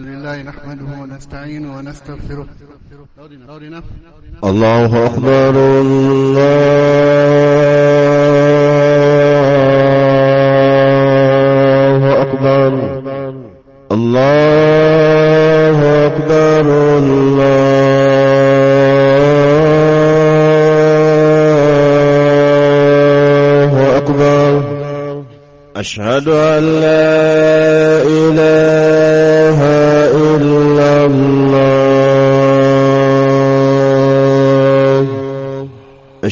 لله نحمده ونستعينه ونستغفره. الله أكبر الله أكبر الله أكبر الله أكبر أشهد أن لا إله إلا الله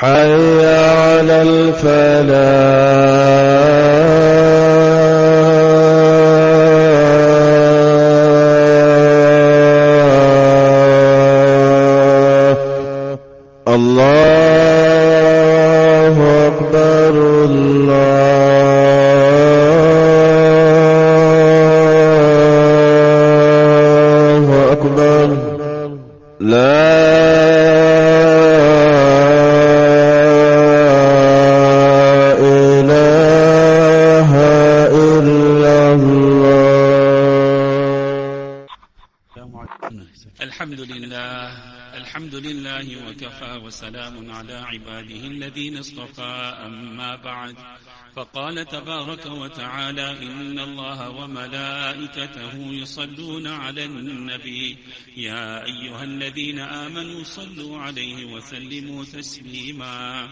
حي على الفلاح. وسلام على عباده الذين اصطفى أما بعد. فقال تبارك وتعالى إن الله وملائكته يصلون على النبي. يا أيها الذين آمنوا صلوا عليه وسلموا تسليما.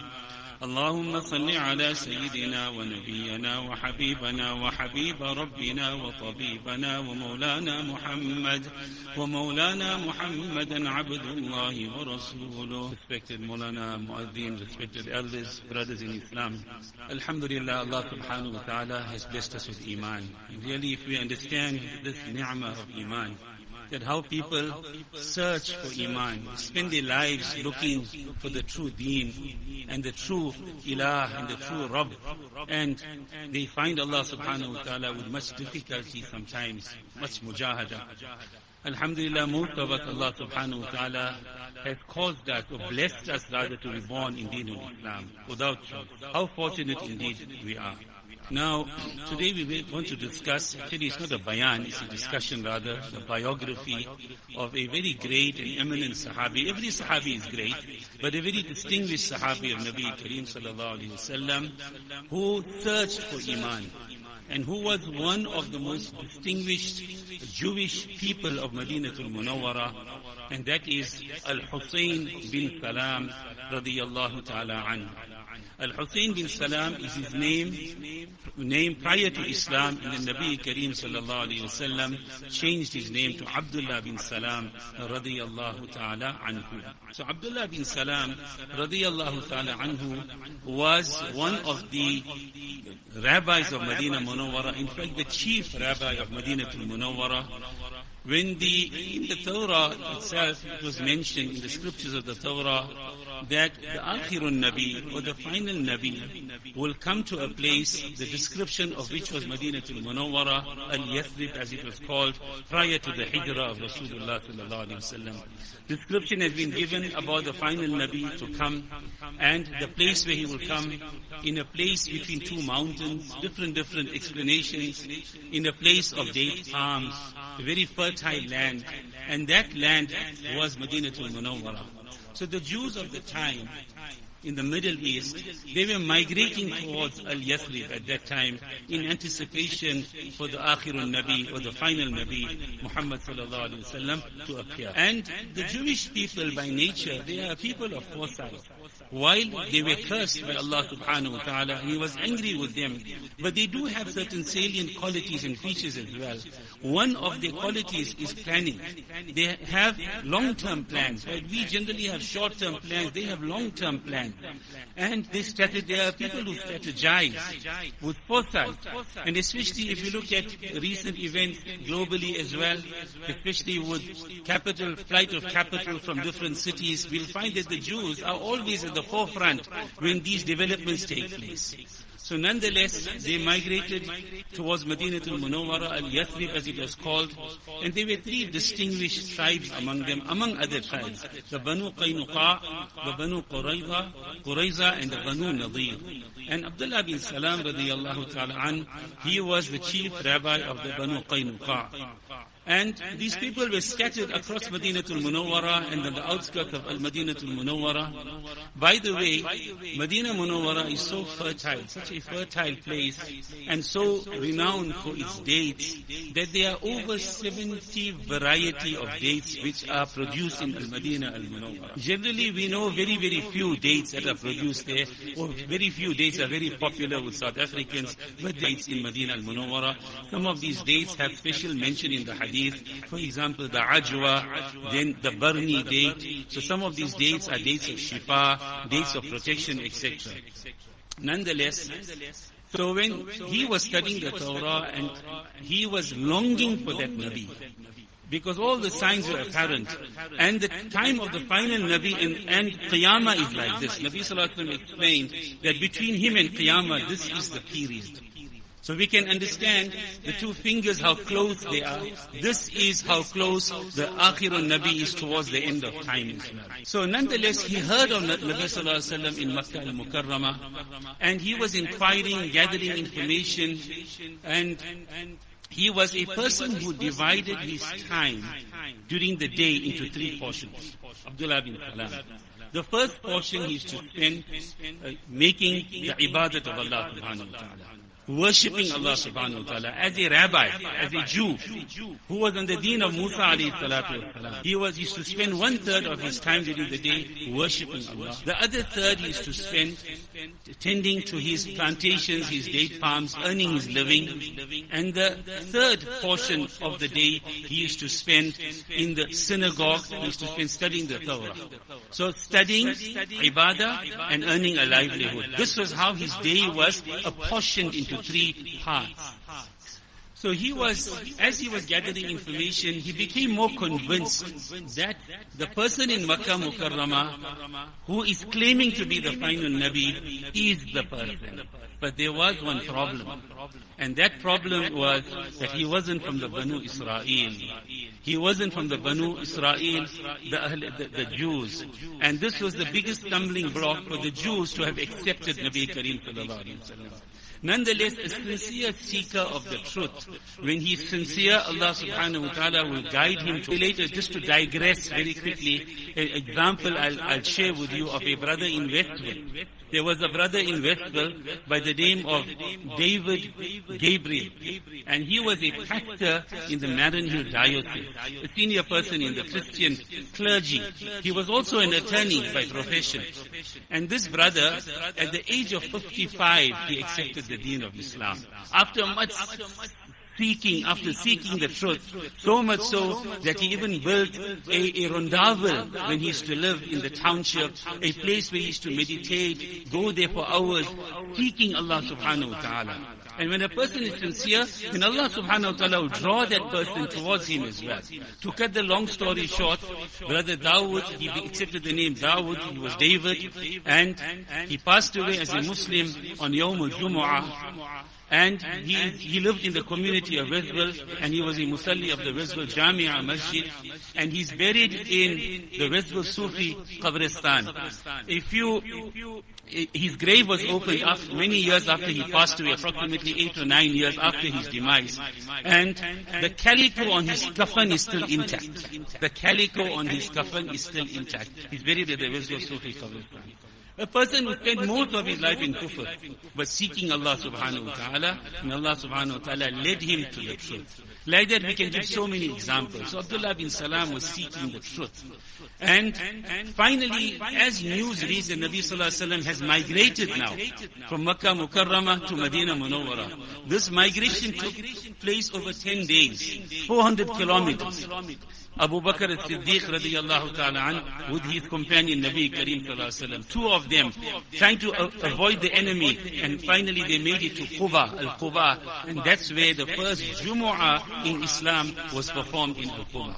اللهم صل على سيدنا ونبينا وحبيبنا وحبيب ربنا وطبيبنا ومولانا محمد ومولانا محمدا عبد الله ورسوله Respected Maulana Muazzin, respected elders, brothers in Islam. Alhamdulillah, Allah subhanahu wa ta'ala has blessed us with Iman. Really, if we understand this ni'mah of Iman, that how people search for Iman, spend their lives looking for the true deen and the true ilah and the true Rabb. And they find Allah subhanahu wa ta'ala with much difficulty sometimes, much mujahada. Alhamdulillah, most of us, Allah subhanahu wa ta'ala has caused us or blessed us rather to be born in Deen Islam without choice. How fortunate indeed we are. Now, today we want to discuss, actually it's not a bayan, it's a discussion rather, the biography of a very great and eminent Sahabi. Every Sahabi is great, but a very distinguished Sahabi of Nabi Kareem sallallahu alayhi wasallam who searched for Iman and who was one of the most distinguished Jewish people of Madinatul Munawwara, and that is Al-Hussein bin Salam radiyallahu ta'ala anhu. Al-Hussein bin Salam is his name, name prior to Islam, and the Nabi Kareem sallallahu alayhi wasallam changed his name to Abdullah bin Salam radiyallahu ta'ala anhu. So Abdullah bin Salam radiyallahu ta'ala anhu was one of the rabbis of Medina Munawwara, in fact the chief rabbi of Medina Munawwara, when the, in the Torah itself, it was mentioned in the scriptures of the Torah that the Akhirun Nabi or the final Nabi will come to a place, the description of which was Madinatul Munawwara, Al-Yathrib as it was called, prior to the Hijrah of Rasulullah sallallahu. Description has been given about the final Nabi to come and the place where he will come in a place between two mountains, different, different explanations, in a place of date palms, very fertile land, and that land was Madinatul Munawwara. So the Jews of the time in the Middle East, they were migrating towards Al-Yathrib at that time in anticipation for the Akhirun Nabi or the final Nabi, Muhammad sallallahu alaihi wasallam, to appear. And the Jewish people by nature, they are people of foresight. While they were cursed by Allah subhanahu wa ta'ala, He was angry with them. But they do have certain salient qualities and features as well. One of their qualities is planning. They have long-term plans. Right? We generally have short-term plans. They have long-term plans. And they, strate- they are people who strategize with foresight. And especially if you look at recent events globally as well, especially with capital, flight of capital from different cities, we'll find that the Jews are always at the forefront when these developments take place. So nonetheless, they migrated towards Madinatul Munawwara, Al-Yathrib as it was called, and there were three distinguished tribes among them, among other tribes. The Banu Qaynuqa, the Banu Qurayza, Qurayza and the Banu Nadir. And Abdullah bin Salam radiallahu ta'ala an, he was the chief rabbi of the Banu Qaynuqa. And these people were scattered across Madinatul Munawwara and on the outskirts of Al-Madinatul Munawwara. By the way, Madinah Munawwara is so fertile, such a fertile place, and so renowned for its dates, that there are over 70 variety of dates which are produced in Al-Madinah Al-Munawwara. Generally, we know very, very few dates that are produced there, or very few dates are very popular with South Africans, but dates in Madinah Al-Munawwara. Some of these dates have special mention in the hadith. For example, the Ajwa, then the Barni date. So some of these dates are dates of Shifa, dates of protection, etc. Nonetheless, so when he was studying the Torah and he was longing for that Nabi, because all the signs were apparent. And the time of the final Nabi and, and Qiyamah is like this. Nabi Sallallahu explained that between him and Qiyamah, this is the period. So we can understand the two fingers, how close they are. This is how close the Akhirun Nabi is towards the end of time. So nonetheless, he heard of Nabi Sallallahu Alaihi Wasallam in Makkah al-Mukarramah, and he was inquiring, gathering information, and he was a person who divided his time during the day into three portions. Abdullah bin Salam. The first portion he is to spend uh, making the ibadat of Allah subhanahu wa ta'ala worshipping Allah subhanahu wa ta'ala as a rabbi, as a Jew, who was on the deen of Musa alayhi salatu. He was, used to spend one third of his time during the day worshipping Allah. The other third he used to spend tending to his plantations, his date palms, earning his living. And the third portion of the day he used to spend in the synagogue, he used to spend studying the Torah. So studying, ibadah, and earning a livelihood. This was how his day was apportioned into three parts. So he was, as he was gathering information, he became more convinced that the person in Makkah Mukarramah who is claiming to be the final Nabi is the person. But there was one problem. And that problem was that he wasn't from the Banu Israel. He wasn't from the Banu Israel, the, the, the, Jews. And this was the biggest stumbling block for the Jews to have accepted Nabi Kareem sallallahu alayhi wa Nonetheless, a sincere seeker of the truth, when he is sincere, Allah subhanahu wa ta'ala will guide him to later, just to digress very quickly, an example I'll, I'll share with you of a brother in Westville. There was a brother in Westville by the name of David Gabriel, and he was a pastor in the Mariannhill Diocese, a senior person in the Christian clergy. He was also an attorney by profession. And this brother, at the age of 55, he accepted the deen of Islam. After much seeking, after seeking the truth, so much so that he even built a, a rondavel when he used to live in the township, a place where he used to meditate, go there for hours, seeking Allah subhanahu wa ta'ala. And when a person is sincere, then Allah subhanahu wa ta'ala will draw that person towards him as well. To cut the long story short, Brother Dawood, he accepted the name Dawood, he was David, and he passed away as a Muslim on Yawm al-Jumu'ah. And he, he lived in the community of Rizwil, and he was a Musalli of the Rizwil Jamia Masjid, and he's buried in the Rizwil Sufi Qabristan. A few, his grave was opened after, many years after he passed away, approximately eight or nine years after his demise. And the calico on his coffin is still intact. The calico on his coffin is still intact. He's buried at the Rizwil Sufi Qabristan. A person who spent most of his life in kufr, but seeking Allah subhanahu wa ta'ala, and Allah subhanahu wa ta'ala led him to the truth. Like that we can give so many examples. Abdullah bin Salam was seeking the truth. And finally, as news reads that Nabi Sallallahu Alaihi Wasallam has migrated now from Makkah Mukarramah to Medina Munawwara. This migration took place over 10 days, 400 kilometers. Abu Bakr as-Siddiq radiyallahu ta'ala with his companion Nabi Kareem sallallahu. Two of them trying to avoid the enemy and finally they made it to Quba, Al-Quba, and that's where the first Jumu'ah in Islam was performed in Al-Quba.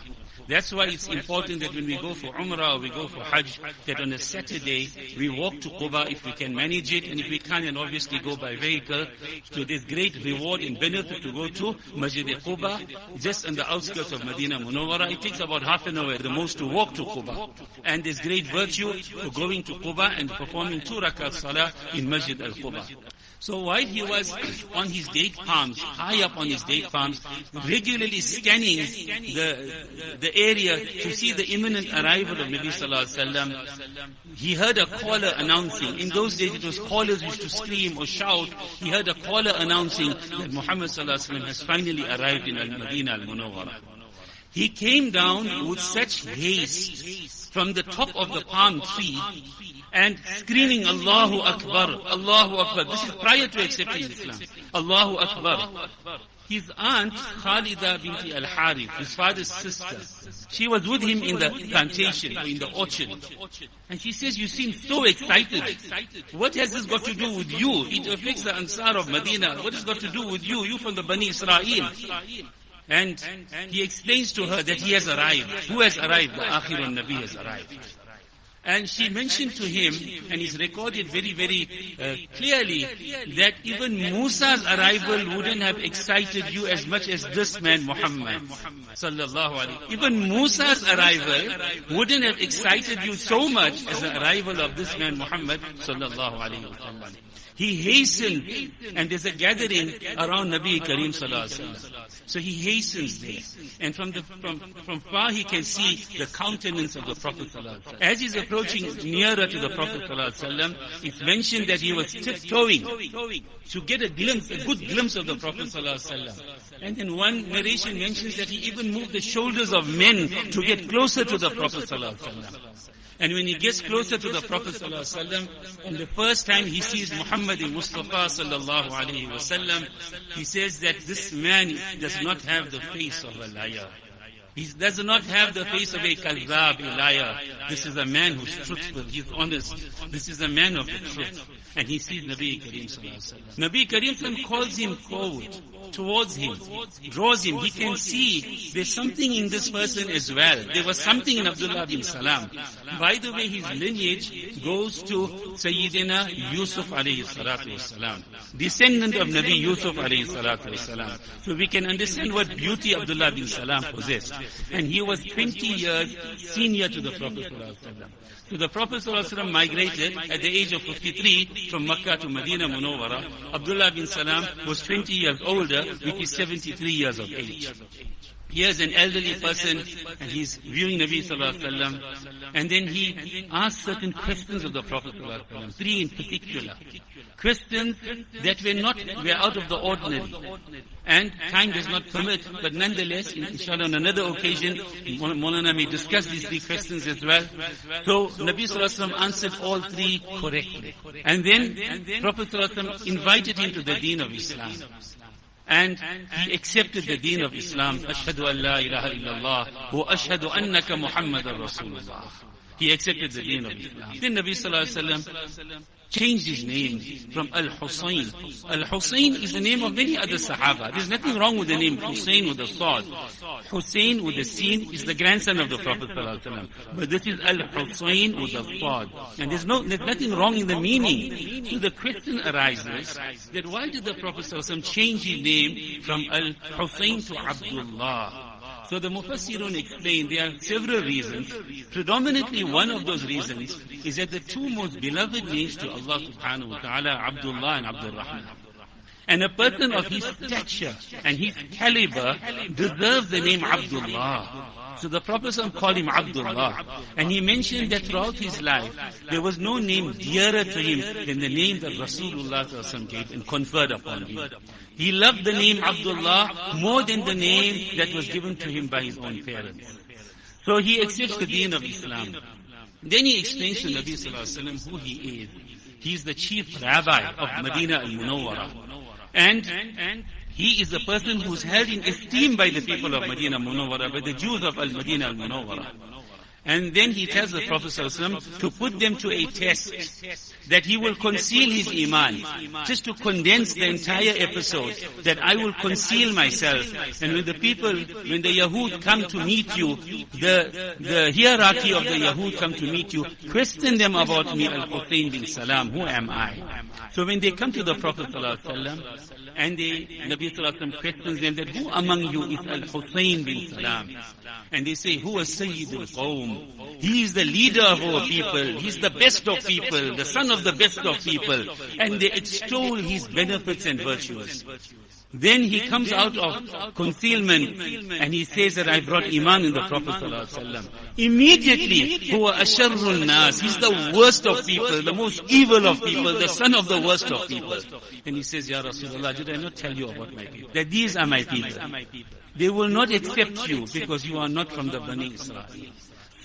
That's why it's important that when we go for Umrah or we go for Hajj, that on a Saturday we walk to Quba if we can manage it, and if we can't, then obviously go by vehicle. So there's great reward and benefit to go to Masjid Quba, just on the outskirts of Medina Munawwara. It takes about half an hour at the most to walk to Quba. And there's great virtue for going to Quba and performing two rakat salah in Masjid al-Quba. So while he was on his date palms, high up on his date palms, regularly scanning the, the area to see the imminent arrival of Nabi Sallallahu Alaihi Wasallam, he heard a caller announcing. In those days it was callers used to scream or shout. He heard a caller announcing that Muhammad Sallallahu Alaihi Wasallam has finally arrived in Al-Madinah Al-Munawwara. He came down with such haste from the top of the palm tree and screaming Allahu Akbar, Allahu Akbar. This is prior to accepting Islam. Allahu Akbar. His aunt Khalida binti al-Harith, his father's sister, she was with him in the plantation, or in the orchard. And she says, you seem so excited. What has this got to do with you? It affects the Ansar of Medina. What has got to do with you? You from the Bani Israel. And he explains to her that he has arrived. Who has arrived? The Akhirun Nabi has arrived. And she mentioned to him, and it's recorded very, very uh, clearly, that even Musa's arrival wouldn't have excited you as much as this man Muhammad. Even Musa's arrival wouldn't have excited you so much as the arrival of this man Muhammad. Sallallahu he hastened, and there's a gathering around Nabi Kareem Sallallahu So he hastens there. And from, the, from, from far he can see the countenance of the Prophet As he's approaching nearer to the Prophet it's mentioned that he was tiptoeing to get a glimpse, a good glimpse of the Prophet And then one narration mentions that he even moved the shoulders of men to get closer to the Prophet and when he gets closer to the Prophet ﷺ, and the first time he sees Muhammad Mustafa sallallahu wasallam, he says that this man does not have the face of a liar. He does not have the face of a kazab, a liar. This is a man who's truthful, he's honest. This is a man of the truth. And he sees Nabi Kareem sallallahu Nabi Kareem calls him forward towards him, draws him. He can see there's something in this person as well. There was something in Abdullah bin Salam. By the way, his lineage goes to Sayyidina Yusuf alayhi salatu wasalam, descendant of Nabi Yusuf alayhi salatu wasalam. So we can understand what beauty Abdullah bin Salam possessed. And he was 20 years senior to the Prophet so the Prophet migrated at the age of 53 from Makkah to Medina Munawwara. Abdullah bin Salam was 20 years older, which is 73 years of age. Here's an elderly person and he's viewing Nabi Sallallahu Alaihi Wasallam and then he asks certain questions of the Prophet Sallallahu Alaihi Wasallam, three in particular. Questions that were not, were out of the ordinary. And time does not permit, but nonetheless, inshallah on another occasion, Maulana may discuss these three questions as well. So Nabi Sallallahu Alaihi Wasallam answered all three correctly. And then Prophet Sallallahu Alaihi Wasallam invited him to the deen of Islam. And he accepted the deen of Islam. Ashhadu an la ilaha illallah wa ashhadu annaka Muhammadan Rasulullah. He accepted the deen of Islam. Then Nabi Sallallahu Alaihi Wasallam changed his name from Al-Husayn. Al-Husayn is the name of many other Sahaba. There's nothing wrong with the name Hussein with the sword. Hussein with the sin is the grandson of the Prophet. But this is Al-Husayn with the sword. And there's, no, there's nothing wrong in the meaning. So the question arises that why did the Prophet change his name from Al-Husayn to Abdullah? So the Mufassirun explain there are several reasons. Predominantly one of those reasons is that the two most beloved names to Allah subhanahu wa ta'ala Abdullah and Abdul Rahman. And a person of his stature and his caliber deserves the name Abdullah. So the Prophet called him Abdullah. And he mentioned that throughout his life, there was no name dearer to him than the name that Rasulullah gave and conferred upon him. He loved the name Abdullah more than the name that was given to him by his own parents. So he accepts the deen of Islam. Then he explains to Nabi Sallallahu who he is. He is the chief rabbi of Medina al-Munawwara. And, and he is the person who is held in esteem by the people of Medina al-Munawwara, by the Jews of al-Medina al-Munawwara. And then he tells the Prophet ﷺ to put them to a test, that he will conceal his iman, just to condense the entire episode, that I will conceal myself. And when the people, when the Yahud come to meet you, the, the hierarchy of the Yahud come to meet you, question them about me, Al-Hussein bin Salam, who am I? So when they come to the Prophet ﷺ, and the Nabi Sallallahu questions them that who among you is Al-Hussein bin Salam? And they say, who is Sayyid al-Qawm? He is the leader of our people. He's the best of people, the son of the best of people. And they extol his benefits and virtues. Then he comes out of concealment and he says that I brought Iman in the Prophet. Immediately, huwa asharrul nas. He's the worst of people, the most evil of people, the son of the worst of people. And he says, Ya Rasulullah, did I not tell you about my people? That these are my people. They will not accept you because you are not from the Bani Israel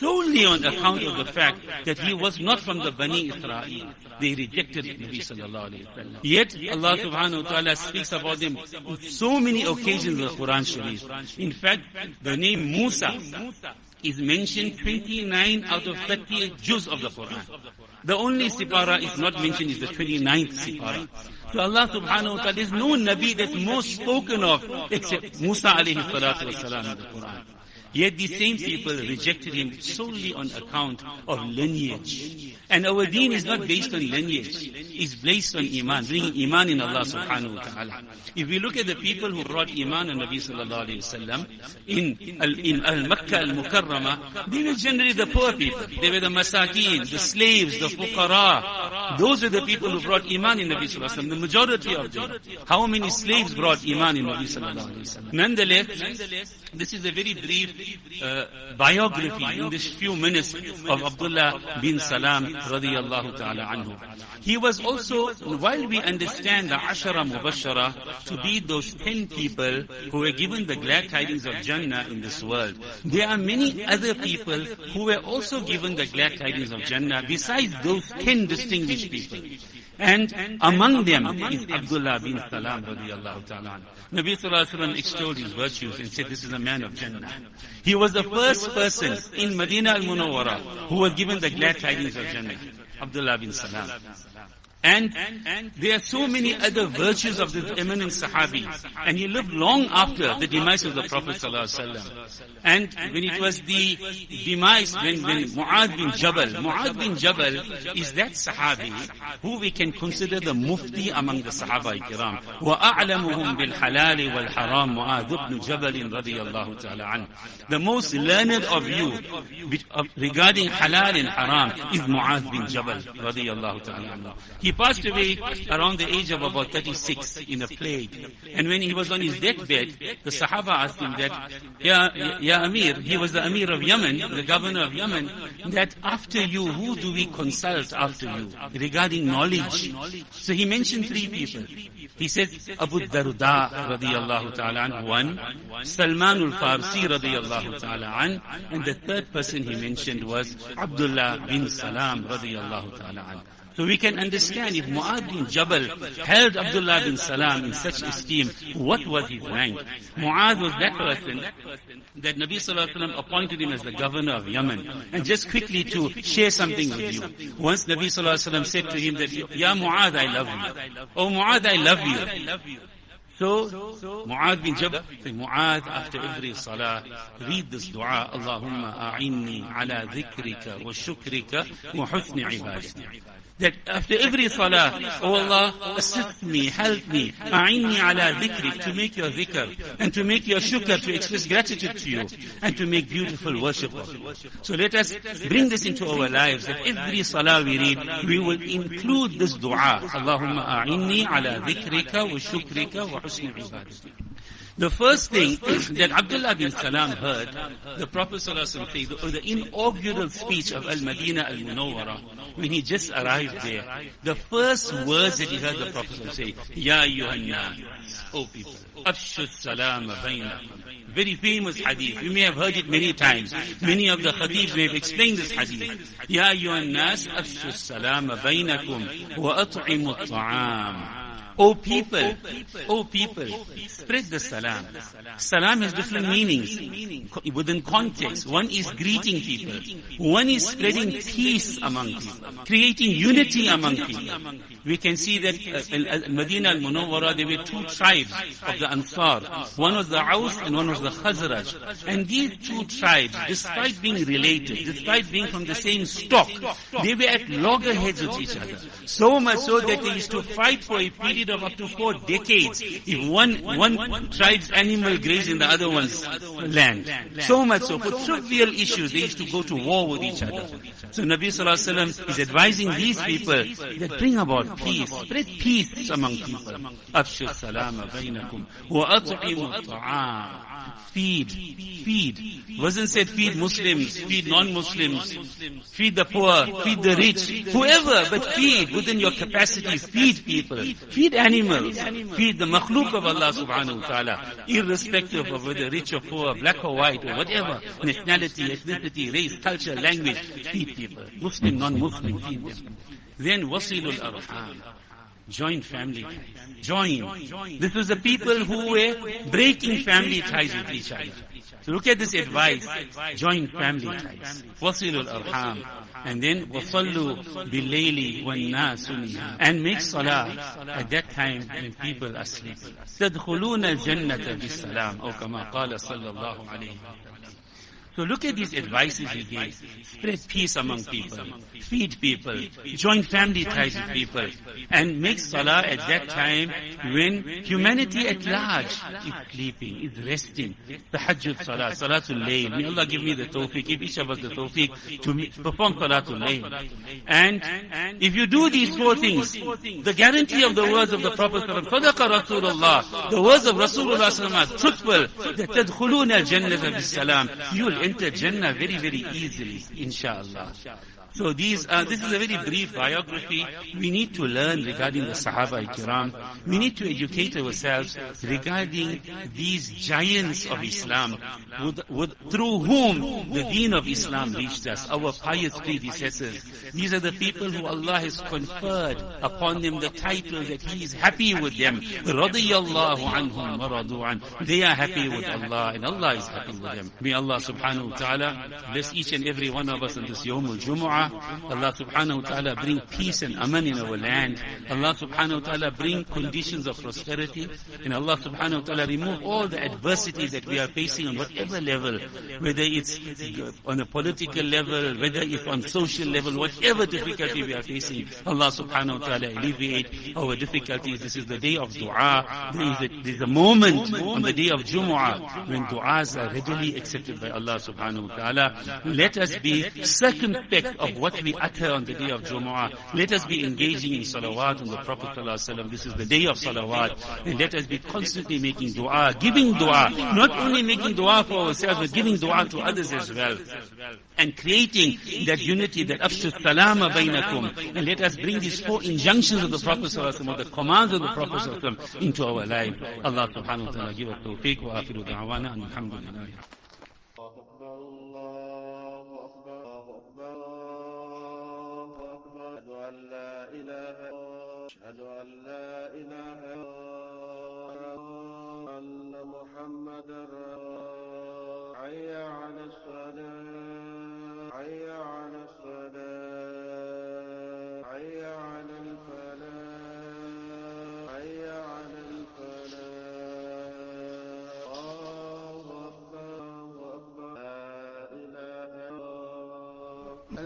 solely on account of the fact that he was not from the Bani Israel. They rejected Nabi sallallahu alayhi wa Yet Allah subhanahu wa ta'ala speaks about them on so many occasions in the Quran Sharif. In fact, the name Musa is mentioned 29 out of 30 juz of the Quran. The only sipara is not mentioned is the 29th sipara. So Allah subhanahu wa ta'ala, there's no Nabi that's more spoken of except Musa alayhi salatu wasalam in the Quran. Yet these same people rejected him solely on account of lineage. And our deen is not based on lineage. It's based on iman, bringing iman in Allah subhanahu wa ta'ala. If we look at the people who brought iman on Nabi sallallahu alayhi wa in, in al-Makkah al-Mukarramah, they were generally the poor people. They were the masakeen, the slaves, the fuqara. Those were the people who brought iman in Nabi sallallahu alayhi wa the majority of them. How many slaves brought iman in Nabi sallallahu alayhi wa Nonetheless, this is a very brief uh, biography in this few minutes of Abdullah bin Salam radiyallahu ta'ala anhu. He was also, while we understand the Ashara Mubashara to be those ten people who were given the glad tidings of Jannah in this world, there are many other people who were also given the glad tidings of Jannah besides those ten distinguished people. And among them is Abdullah bin Salam radiallahu ta'ala. Nabi Sallallahu extolled his virtues and said, this is a man of Jannah. He was the first person in Medina al-Munawwara who was given the glad tidings of Jannah. Abdullah bin Salam. And, and there are so many other virtues of this eminent Sahabi. And he lived long after the demise of the Prophet ﷺ. And when it was the demise, when, when Mu'adh bin Jabal, Mu'adh bin Jabal is that Sahabi who we can consider the mufti among the Sahaba Kiram. وَأَعْلَمُهُمْ بِالْحَلَالِ وَالْحَرَامِ Mu'adh ibn Jabal radiyallahu ta'ala an. The most learned of you regarding halal and haram is Mu'adh bin Jabal radiyallahu ta'ala an. He passed away around the age of about 36 in a plague. And when he was on his deathbed, the Sahaba asked him that, Ya, ya Amir, he was the Amir of Yemen, the governor of Yemen, that after you, who do we consult after you? regarding knowledge? So he mentioned three people. He said Abu Darda radiyallahu ta'ala an, one, Salman al-Farsi radiyallahu ta'ala an, and the third person he mentioned was Abdullah bin Salam radiyallahu ta'ala an. So we can understand if Mu'adh bin Jabal held Abdullah bin Salam in such esteem, what was his rank? Mu'adh was that person that Nabi Sallallahu appointed him as the governor of Yemen. And just quickly to share something with you. Once Nabi Sallallahu said to him that, Ya Mu'adh, I love you. Oh Mu'adh, I love you. So, Mu'adh bin Jabal, Mu'adh, after every salah, read this dua, Allahumma a'inni ala dhikrika wa shukrika wa husni. That after every salah, oh Allah, assist me, help me, a'inni ala dhikrik, to make your dhikr, and to make your shukr, to express gratitude to you, and to make beautiful worship of you. So let us bring this into our lives, that every salah we read, we will include this dua, Allahumma a'inni ala dhikrika wa shukrika wa husni ibadatik. The first thing that Abdullah bin Salam heard, the Prophet ﷺ the, oh, the inaugural speech of Al-Madinah Al-Munawwara, when he just arrived there, the first words that he heard the Prophet ﷺ say, Ya Yuhanna, O people, Afshu salam bainakum. Very famous hadith. You may have heard it many times. Many of the hadiths may have explained this hadith. Ya Yuhannas, Afshu salam bainakum wa at'imu at-ta'am. O people, O people, spread the salam. Salam has different meanings within context. One is greeting people. One is spreading peace among people, creating unity among people. We can see that uh, in Medina al-Munawwara there were two tribes of the Ansar. One was the Aus and one was the Khazraj. And these two tribes, despite being related, despite being from the same stock, they were at loggerheads with each other. So much so that they used to fight for a period of up to four decades. If one, one tribe's animal grazed in the other one's land. So much so, for trivial issues, they used to go to war with each other. So Nabi Sallallahu Alaihi Wasallam is advising these people that bring about peace, spread peace among people. أفشوا السلام بينكم وأطعموا الطعام feed, feed. Wasn't said feed Muslims, feed non-Muslims, feed the poor, feed the rich, whoever, but feed within your capacity, feed people, feed animals, feed the makhluk of Allah subhanahu wa ta'ala, irrespective of whether rich or poor, black or white, or whatever, nationality, ethnicity, race, culture, language, feed people. Muslim, non-Muslim, feed them. Then wasilul arham. Join family ties. Join. This was the people who were breaking family ties with each other. So look at this advice. Join family ties. Wasilul arham. And then وَصَلُّوا بِاللَّيْلِ وَالنَّاسُ نِيَامٌ And make salah at that time when people are sleeping. تَدْخُلُونَ الْجَنَّةَ بِالسَّلَامِ أو كما قال صلى الله عليه so look at these advices he gave. Spread peace among people. Feed people. Join family ties with people. And make salah at that time when humanity at large is sleeping, is resting. The Hajjud salah, salatul layl. May Allah give me the tawfiq, give each of us the tawfiq to perform salatul layl. And if you do these four things, the guarantee of the words of the Prophet Sadaqa Rasulullah, the words of Rasulullah are truthful, that تدخلون الجنة بالسلام. You'll enter Jannah very, very easily, inshallah. So these, uh, this is a very brief biography. We need to learn regarding the Sahaba Kiram. We need to educate ourselves regarding these giants of Islam, with, with, through whom the deen of Islam reached us, our pious predecessors. These are the people who Allah has conferred upon them the title that He is happy with them. They are happy with Allah and Allah is happy with them. May Allah subhanahu wa ta'ala bless each and every one of us in this Yawm Allah subhanahu wa ta'ala bring peace and aman in our land. Allah subhanahu wa ta'ala bring conditions of prosperity. And Allah subhanahu wa ta'ala remove all the adversities that we are facing on whatever level, whether it's on a political level, whether it's on social level, whatever difficulty we are facing. Allah subhanahu wa ta'ala alleviate our difficulties. This is the day of dua. There is a, there is a moment on the day of Jumu'ah when du'as are readily accepted by Allah subhanahu wa ta'ala. Let us be circumspect of what we utter on the day of Jumu'ah. Let us be engaging in salawat on the Prophet ﷺ. This is the day of salawat. And let us be constantly making dua, giving dua. Not only making dua for ourselves, but giving dua to others as well. And creating that unity, that afshu salama bainakum. And let us bring these four injunctions of the Prophet ﷺ, or the commands of the Prophet ﷺ into our life. Allah subhanahu wa ta'ala give us tawfiq wa akhiru da'wana and alhamdulillah. أن لا إله إلا أشهد أن لا إله إلا الله أن محمدا رسول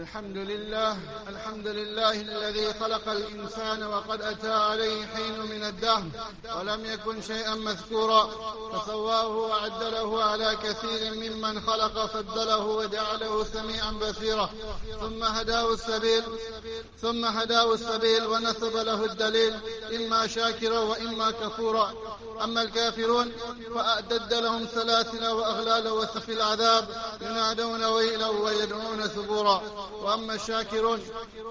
الحمد لله الحمد لله الذي خلق الإنسان وقد أتى عليه حين من الدهر ولم يكن شيئا مذكورا فسواه وعدله على كثير ممن خلق فضله وجعله سميعا بصيرا ثم هداه السبيل ثم هداه السبيل ونصب له الدليل إما شاكرا وإما كفورا. أما الكافرون فأعدد لهم سلاسل وأغلال وسف العذاب ينادون ويلا ويدعون ثبورا. وأما الشاكرون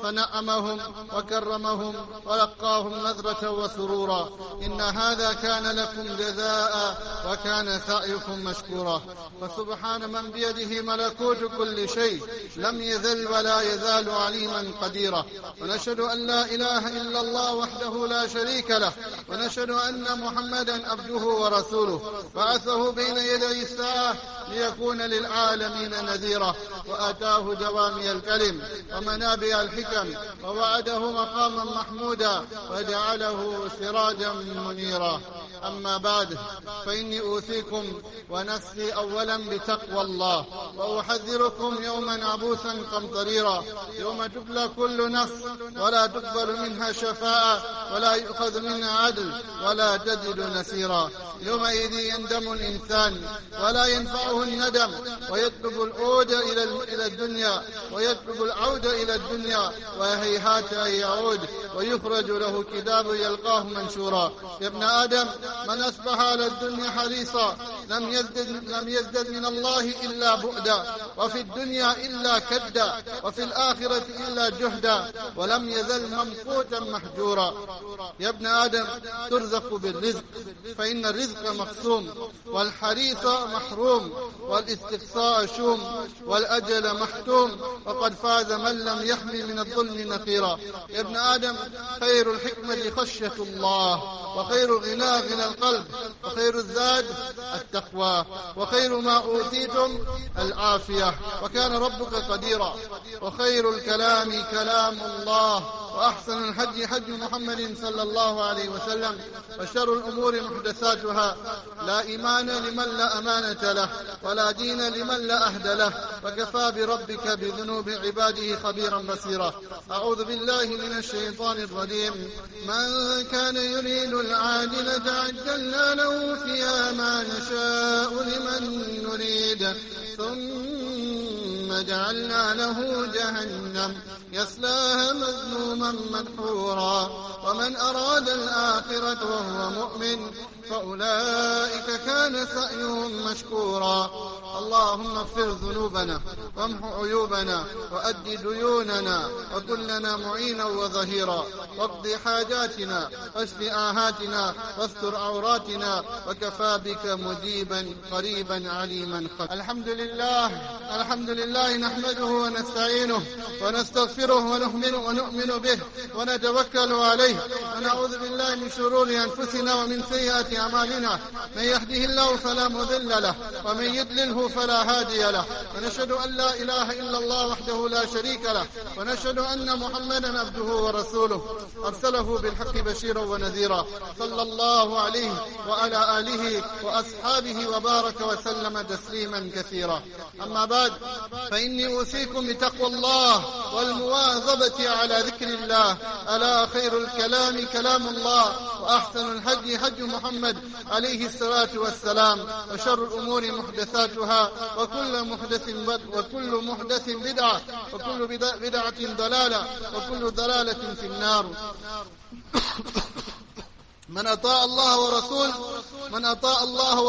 فنعمهم وكرمهم ولقاهم نذرة وسرورا. إن هذا كان لكم جزاء وكان سعيكم مشكورا. فسبحان من بيده ملكوت كل شيء. لم يزل ولا يزال عليما قديرا. ونشهد أن لا إله إلا الله وحده لا شريك له. ونشهد أن محمدا عبده ورسوله. بعثه بين يدي الساعة ليكون للعالمين نذيرا. وآتاه جوامع الكلم ومنابع الحكم ووعده مقاما محمودا وجعله سراجا منيرا. أما بعد فإني أوصيكم ونفسي أولا بتقوى الله وأحذركم يوما عبوسا قمطريرا. يوم تبلى كل نفس ولا تقبل منها شفاعة ولا يؤخذ منها عدل ولا تجد نسيرا. يومئذ يندم الإنسان ولا ينفعه الندم ويطلب العود إلى إلى الدنيا ويطلب العودة إلى الدنيا. وهيهات أن يعود ويخرج له كتاب يلقاه منشورا. يا ابن آدم من أصبح على الدنيا حريصا لم يزدد, لم يزدد من الله إلا بعدا وفي الدنيا إلا كدا وفي الآخرة إلا جهدا ولم يزل ممقوتا محجورا. يا ابن آدم ترزق بالرزق فإن الرزق مقسوم والحريص محروم والاستقصاء شوم والأجل محتوم وقد فاز من لم يحمي من الظلم نقيرا. يا ابن آدم خير الحكمة خشية الله وخير الغنى غنى القلب وخير الزاد التقوى. وخير ما أوتيتم العافية وكان ربك قديرا وخير الكلام كلام الله. وأحسن الحج حج محمد صلى الله عليه وسلم وشر الأمور محدثاتها. لا إيمان لمن لا أمانة له ولا دين لمن لا أهد له. وكفى بربك بذنوب عباده خبيرا بصيرا. أعوذ بالله من الشيطان الرجيم. من كان يريد العاجلة عجلنا له فيها ما نشاء لمن نريد. ثم جعلنا له جهنم يصلاها مذموما مدحورا. ومن أراد الآخرة وهو مؤمن فأولئك كان سعيهم مشكورا. اللهم اغفر ذنوبنا وامح عيوبنا وأد ديوننا وكن لنا معينا وظهيرا. واقض حاجاتنا واشف آهاتنا واستر عوراتنا وكفى بك مجيبا قريبا عليما خبيرا. الحمد لله الحمد لله نحمده ونستعينه ونستغفره ونؤمن ونؤمن به ونتوكل عليه. ونعوذ بالله من شرور أنفسنا ومن سيئات أعمالنا. من يهده الله فلا مضل له ومن يضلله فلا هادي له. ونشهد أن لا إله إلا الله وحده لا شريك له. ونشهد أن محمدا عبده ورسوله. أرسله بالحق بشيرا ونذيرا. صلى الله عليه وعلى آله وأصحابه وبارك وسلم تسليما كثيرا. أما بعد فإني أوصيكم بتقوى الله والمواظبة على ذكر الله. ألا خير الكلام كلام الله وأحسن الحج حج محمد عليه الصلاة والسلام وشر الأمور محدثاتها. وكل محدث بد وكل محدث بدعة وكل بدعة ضلالة وكل ضلالة في النار. من أطاع الله ورسول من أطاع الله